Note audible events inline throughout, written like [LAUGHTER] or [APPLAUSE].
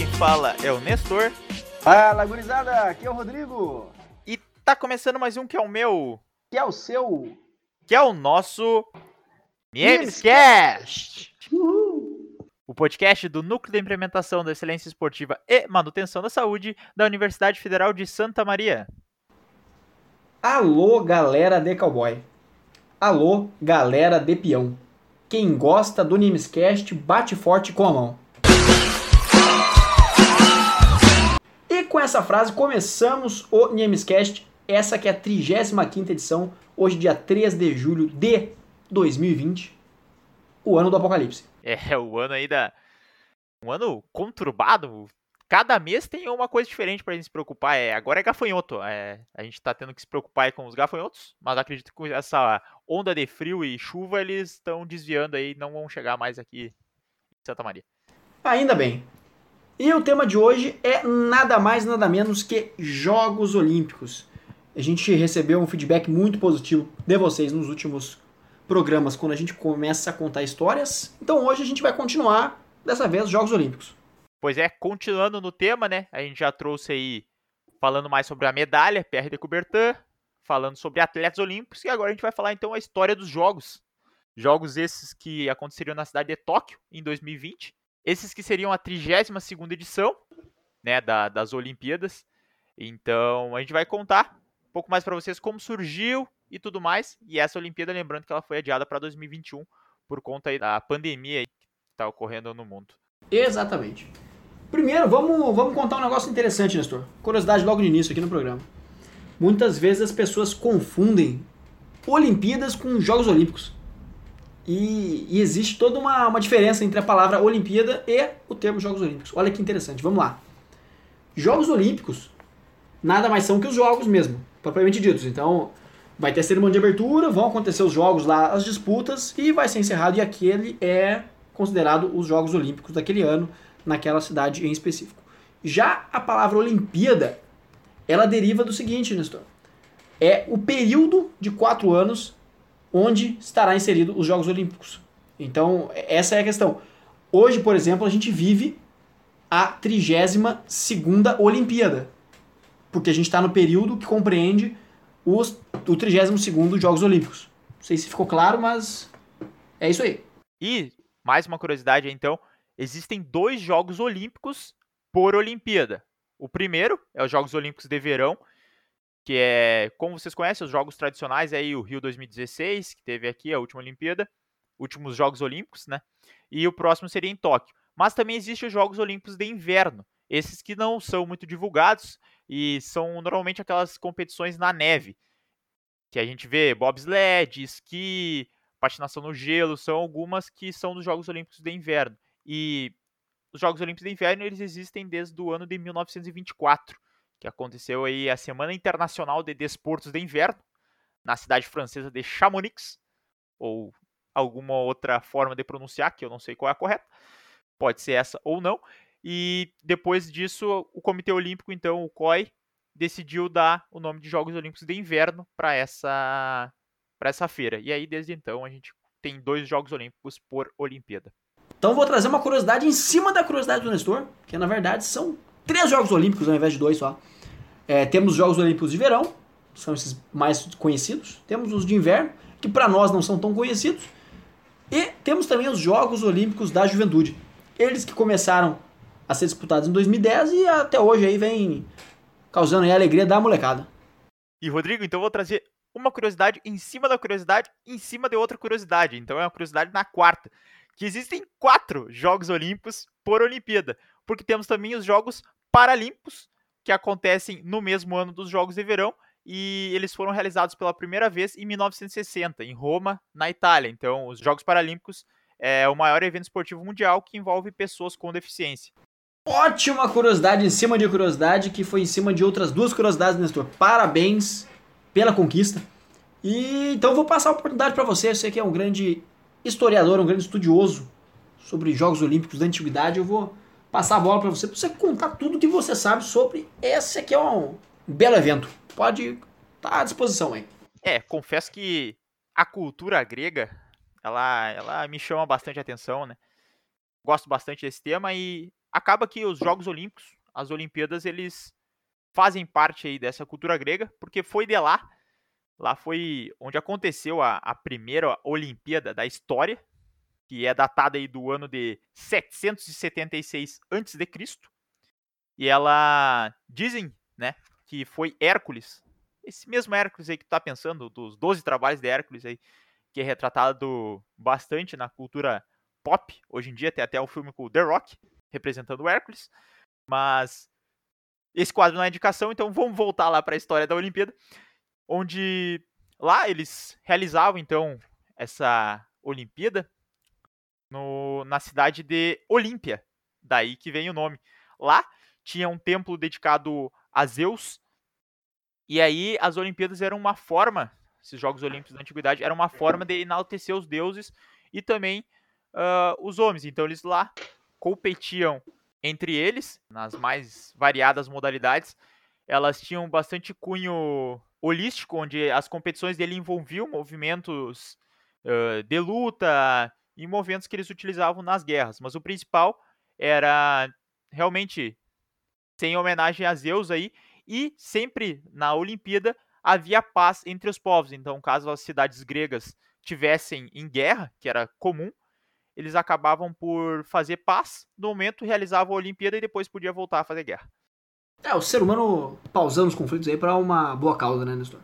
quem fala é o Nestor. Fala, gurizada, aqui é o Rodrigo. E tá começando mais um que é o meu, Que é o seu. que é o nosso Namescast. O podcast do Núcleo de Implementação da Excelência Esportiva e Manutenção da Saúde da Universidade Federal de Santa Maria. Alô, galera de cowboy. Alô, galera de peão. Quem gosta do Nimescast, bate forte com a mão. Com essa frase começamos o Nimescast, essa que é a 35ª edição, hoje dia 3 de julho de 2020, o ano do apocalipse. É o ano aí da. Um ano conturbado. Cada mês tem uma coisa diferente pra gente se preocupar. É, agora é gafanhoto. É, a gente tá tendo que se preocupar aí com os gafanhotos, mas acredito que com essa onda de frio e chuva eles estão desviando aí, não vão chegar mais aqui em Santa Maria. Ainda bem. E o tema de hoje é nada mais, nada menos que Jogos Olímpicos. A gente recebeu um feedback muito positivo de vocês nos últimos programas, quando a gente começa a contar histórias. Então hoje a gente vai continuar, dessa vez, Jogos Olímpicos. Pois é, continuando no tema, né? A gente já trouxe aí falando mais sobre a medalha, PR de Coubertin, falando sobre atletas olímpicos, e agora a gente vai falar então a história dos jogos. Jogos esses que aconteceriam na cidade de Tóquio em 2020. Esses que seriam a 32ª edição, né, da, das Olimpíadas. Então, a gente vai contar um pouco mais para vocês como surgiu e tudo mais. E essa Olimpíada, lembrando que ela foi adiada para 2021 por conta da pandemia que está ocorrendo no mundo. Exatamente. Primeiro, vamos, vamos contar um negócio interessante, Nestor. Curiosidade logo no início aqui no programa. Muitas vezes as pessoas confundem Olimpíadas com Jogos Olímpicos. E, e existe toda uma, uma diferença entre a palavra Olimpíada e o termo Jogos Olímpicos. Olha que interessante, vamos lá. Jogos Olímpicos nada mais são que os jogos mesmo, propriamente ditos. Então, vai ter cerimônia de abertura, vão acontecer os jogos lá, as disputas, e vai ser encerrado, e aquele é considerado os Jogos Olímpicos daquele ano, naquela cidade em específico. Já a palavra Olimpíada, ela deriva do seguinte, Nestor. É o período de quatro anos onde estará inserido os Jogos Olímpicos. Então, essa é a questão. Hoje, por exemplo, a gente vive a 32ª Olimpíada, porque a gente está no período que compreende os, o 32º Jogos Olímpicos. Não sei se ficou claro, mas é isso aí. E, mais uma curiosidade então, existem dois Jogos Olímpicos por Olimpíada. O primeiro é os Jogos Olímpicos de Verão, que é, como vocês conhecem, os jogos tradicionais, é aí o Rio 2016, que teve aqui a última Olimpíada, últimos Jogos Olímpicos, né? E o próximo seria em Tóquio. Mas também existem os Jogos Olímpicos de Inverno, esses que não são muito divulgados e são normalmente aquelas competições na neve, que a gente vê bobsled, esqui, patinação no gelo, são algumas que são dos Jogos Olímpicos de Inverno. E os Jogos Olímpicos de Inverno eles existem desde o ano de 1924, que aconteceu aí a Semana Internacional de Desportos de Inverno, na cidade francesa de Chamonix, ou alguma outra forma de pronunciar, que eu não sei qual é a correta, pode ser essa ou não. E depois disso, o Comitê Olímpico, então, o COI, decidiu dar o nome de Jogos Olímpicos de Inverno para essa, para essa feira. E aí, desde então, a gente tem dois Jogos Olímpicos por Olimpíada. Então vou trazer uma curiosidade em cima da curiosidade do Nestor, que na verdade são três Jogos Olímpicos ao invés de dois só. É, temos os Jogos Olímpicos de Verão, são esses mais conhecidos. Temos os de Inverno, que para nós não são tão conhecidos. E temos também os Jogos Olímpicos da Juventude. Eles que começaram a ser disputados em 2010 e até hoje aí vem causando aí a alegria da molecada. E Rodrigo, então eu vou trazer uma curiosidade em cima da curiosidade, em cima de outra curiosidade. Então é uma curiosidade na quarta, que existem quatro Jogos Olímpicos por Olimpíada, porque temos também os Jogos Paralímpicos, que acontecem no mesmo ano dos Jogos de Verão, e eles foram realizados pela primeira vez em 1960, em Roma, na Itália. Então, os Jogos Paralímpicos é o maior evento esportivo mundial que envolve pessoas com deficiência. Ótima curiosidade em cima de curiosidade, que foi em cima de outras duas curiosidades, Nestor. Parabéns pela conquista. E então vou passar a oportunidade para você, você que é um grande historiador, um grande estudioso sobre Jogos Olímpicos da Antiguidade, eu vou passar a bola para você, para você contar tudo que você sabe sobre esse aqui é um belo evento. Pode estar tá à disposição aí. É, confesso que a cultura grega, ela, ela me chama bastante atenção, né? Gosto bastante desse tema e acaba que os Jogos Olímpicos, as Olimpíadas, eles fazem parte aí dessa cultura grega, porque foi de lá, lá foi onde aconteceu a, a primeira Olimpíada da história, que é datada aí do ano de 776 a.C. E ela dizem, né, que foi Hércules, esse mesmo Hércules aí que tu tá pensando, dos 12 trabalhos de Hércules aí, que é retratado bastante na cultura pop, hoje em dia tem até o um filme com The Rock, representando o Hércules, mas esse quadro não é indicação, então vamos voltar lá para a história da Olimpíada, onde lá eles realizavam então essa Olimpíada no, na cidade de Olímpia, daí que vem o nome. Lá tinha um templo dedicado a Zeus, e aí as Olimpíadas eram uma forma, esses Jogos Olímpicos da Antiguidade, era uma forma de enaltecer os deuses e também uh, os homens. Então eles lá competiam entre eles, nas mais variadas modalidades. Elas tinham bastante cunho holístico, onde as competições dele envolviam movimentos uh, de luta e movimentos que eles utilizavam nas guerras. Mas o principal era realmente sem homenagem a Zeus aí, e sempre na Olimpíada havia paz entre os povos. Então, caso as cidades gregas tivessem em guerra, que era comum, eles acabavam por fazer paz, no momento realizavam a Olimpíada e depois podia voltar a fazer guerra. É, o ser humano pausando os conflitos aí para uma boa causa, né, Nestor?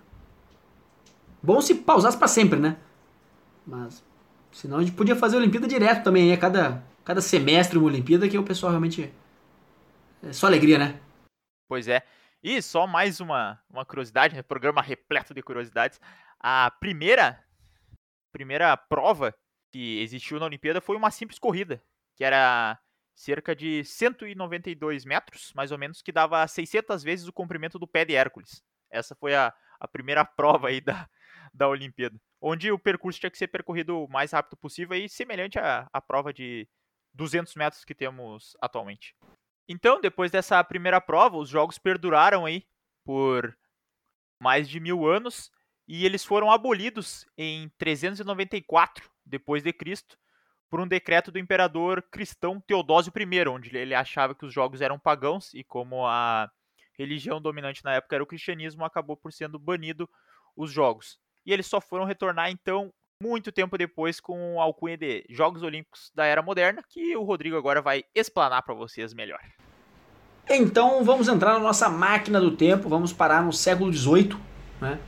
Bom se pausasse para sempre, né? Mas senão a gente podia fazer a Olimpíada direto também, a cada, cada semestre uma Olimpíada que o pessoal realmente é só alegria, né? Pois é. E só mais uma, uma curiosidade, né? programa repleto de curiosidades. A primeira primeira prova que existiu na Olimpíada foi uma simples corrida, que era cerca de 192 metros, mais ou menos, que dava 600 vezes o comprimento do pé de Hércules. Essa foi a, a primeira [LAUGHS] prova aí da, da Olimpíada, onde o percurso tinha que ser percorrido o mais rápido possível e semelhante à, à prova de 200 metros que temos atualmente. Então, depois dessa primeira prova, os jogos perduraram aí por mais de mil anos e eles foram abolidos em 394 depois de Cristo por um decreto do imperador cristão Teodósio I, onde ele achava que os jogos eram pagãos e como a religião dominante na época era o cristianismo, acabou por sendo banido os jogos. E eles só foram retornar então muito tempo depois com a alcunha de Jogos Olímpicos da Era Moderna, que o Rodrigo agora vai explanar para vocês melhor. Então vamos entrar na nossa máquina do tempo, vamos parar no século XVIII, né?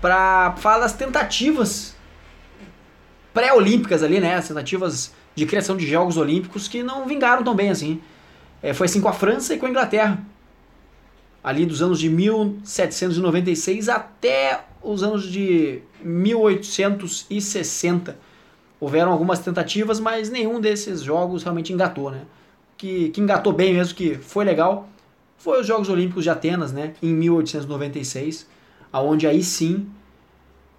Para falar das tentativas pré-olímpicas ali, né? As tentativas de criação de Jogos Olímpicos que não vingaram tão bem assim. É, foi assim com a França e com a Inglaterra. Ali dos anos de 1796 até os anos de 1860. Houveram algumas tentativas, mas nenhum desses jogos realmente engatou, né? Que, que engatou bem mesmo, que foi legal, foi os Jogos Olímpicos de Atenas, né? Em 1896, aonde aí sim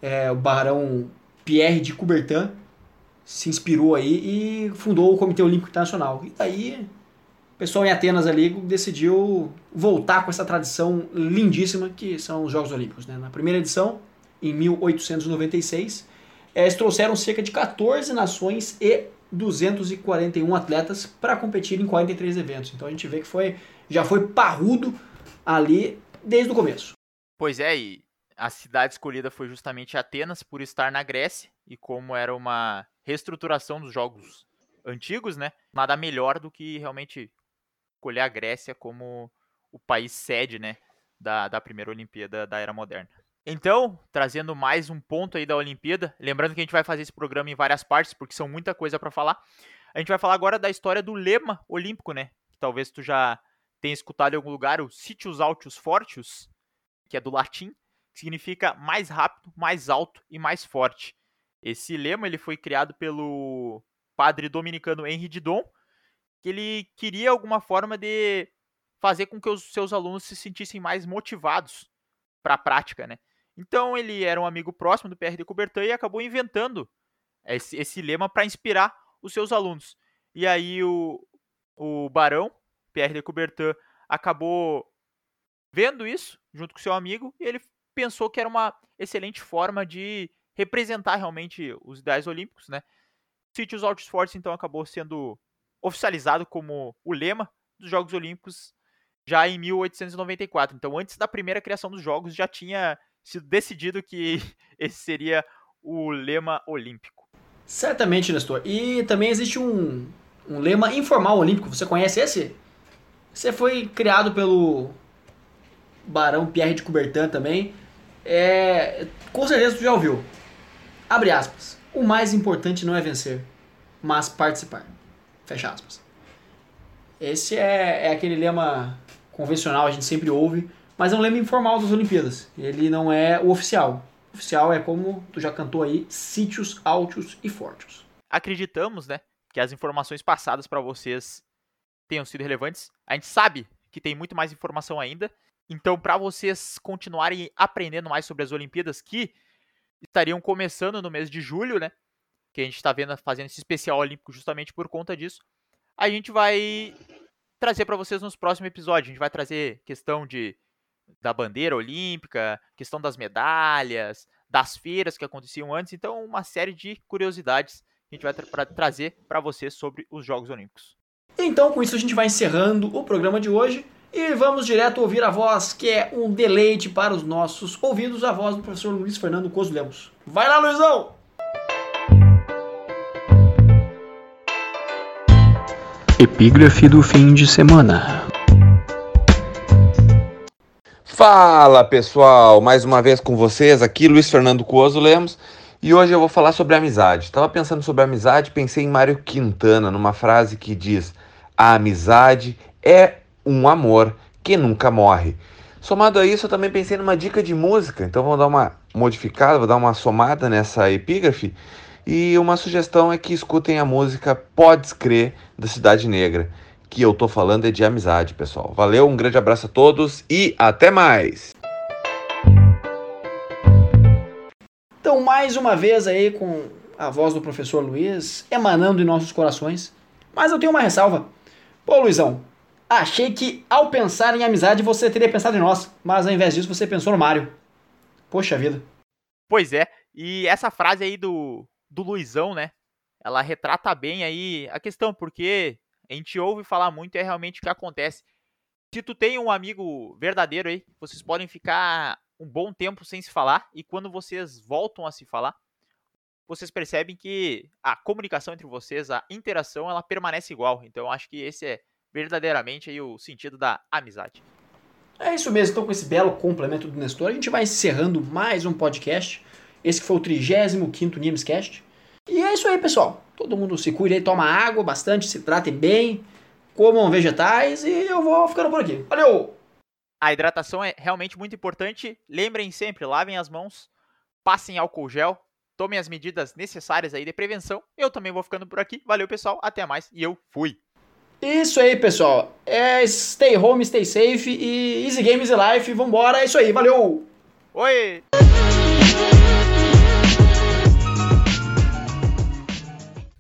é, o barão Pierre de Coubertin se inspirou aí e fundou o Comitê Olímpico Internacional. E daí pessoal em Atenas ali decidiu voltar com essa tradição lindíssima que são os Jogos Olímpicos. Né? Na primeira edição, em 1896, eles trouxeram cerca de 14 nações e 241 atletas para competir em 43 eventos. Então a gente vê que foi já foi parrudo ali desde o começo. Pois é, e a cidade escolhida foi justamente Atenas por estar na Grécia e como era uma reestruturação dos jogos antigos, né? Nada melhor do que realmente escolher a Grécia como o país sede, né, da, da primeira Olimpíada da era moderna. Então, trazendo mais um ponto aí da Olimpíada, lembrando que a gente vai fazer esse programa em várias partes, porque são muita coisa para falar. A gente vai falar agora da história do lema olímpico, né? Que talvez tu já tenha escutado em algum lugar, o Sitius Altius Fortius, que é do latim, significa mais rápido, mais alto e mais forte. Esse lema ele foi criado pelo padre dominicano Henri Didon, que ele queria alguma forma de fazer com que os seus alunos se sentissem mais motivados para a prática, né? Então ele era um amigo próximo do Pierre de Coubertin e acabou inventando esse, esse lema para inspirar os seus alunos. E aí o, o barão, Pierre de Coubertin, acabou vendo isso junto com seu amigo e ele pensou que era uma excelente forma de representar realmente os ideais olímpicos, né? Sítios Altos Fortes, então, acabou sendo oficializado como o lema dos Jogos Olímpicos já em 1894. Então, antes da primeira criação dos Jogos, já tinha sido decidido que [LAUGHS] esse seria o lema olímpico. Certamente, Nestor. E também existe um, um lema informal olímpico. Você conhece esse? Você foi criado pelo Barão Pierre de Coubertin também. É, com certeza tu já ouviu. Abre aspas. O mais importante não é vencer, mas participar. Fecha aspas. Esse é, é aquele lema convencional, a gente sempre ouve, mas é um lema informal das Olimpíadas. Ele não é o oficial. O oficial é como tu já cantou aí, sítios altos e fortes. Acreditamos, né, que as informações passadas para vocês tenham sido relevantes. A gente sabe que tem muito mais informação ainda. Então, para vocês continuarem aprendendo mais sobre as Olimpíadas, que estariam começando no mês de julho, né? Que a gente está vendo fazendo esse especial olímpico justamente por conta disso. A gente vai trazer para vocês nos próximos episódios. A gente vai trazer questão de da bandeira olímpica, questão das medalhas, das feiras que aconteciam antes. Então, uma série de curiosidades que a gente vai tra pra trazer para vocês sobre os Jogos Olímpicos. Então, com isso, a gente vai encerrando o programa de hoje e vamos direto ouvir a voz que é um deleite para os nossos ouvidos, a voz do professor Luiz Fernando Coso Lemos. Vai lá, Luizão! Epígrafe do fim de semana. Fala pessoal, mais uma vez com vocês aqui, Luiz Fernando Coso Lemos, e hoje eu vou falar sobre amizade. Estava pensando sobre amizade, pensei em Mário Quintana, numa frase que diz: A amizade é um amor que nunca morre. Somado a isso, eu também pensei numa dica de música, então vou dar uma modificada, vou dar uma somada nessa epígrafe. E uma sugestão é que escutem a música Podes Crer da Cidade Negra, que eu tô falando é de amizade, pessoal. Valeu, um grande abraço a todos e até mais! Então, mais uma vez aí com a voz do professor Luiz emanando em nossos corações. Mas eu tenho uma ressalva. Pô, Luizão, achei que ao pensar em amizade você teria pensado em nós, mas ao invés disso você pensou no Mário. Poxa vida. Pois é, e essa frase aí do, do Luizão, né? Ela retrata bem aí a questão, porque a gente ouve falar muito é realmente o que acontece. Se tu tem um amigo verdadeiro aí, vocês podem ficar um bom tempo sem se falar e quando vocês voltam a se falar, vocês percebem que a comunicação entre vocês, a interação, ela permanece igual. Então acho que esse é verdadeiramente aí o sentido da amizade. É isso mesmo, então com esse belo complemento do Nestor, a gente vai encerrando mais um podcast. Esse que foi o 35º Nimescast. E é isso aí, pessoal. Todo mundo se cuide aí, toma água bastante, se tratem bem, comam vegetais e eu vou ficando por aqui. Valeu! A hidratação é realmente muito importante. Lembrem sempre, lavem as mãos, passem álcool gel, tomem as medidas necessárias aí de prevenção. Eu também vou ficando por aqui. Valeu, pessoal. Até mais e eu fui. Isso aí, pessoal. É stay home, stay safe e easy games e life. Vambora. É isso aí. Valeu! Oi!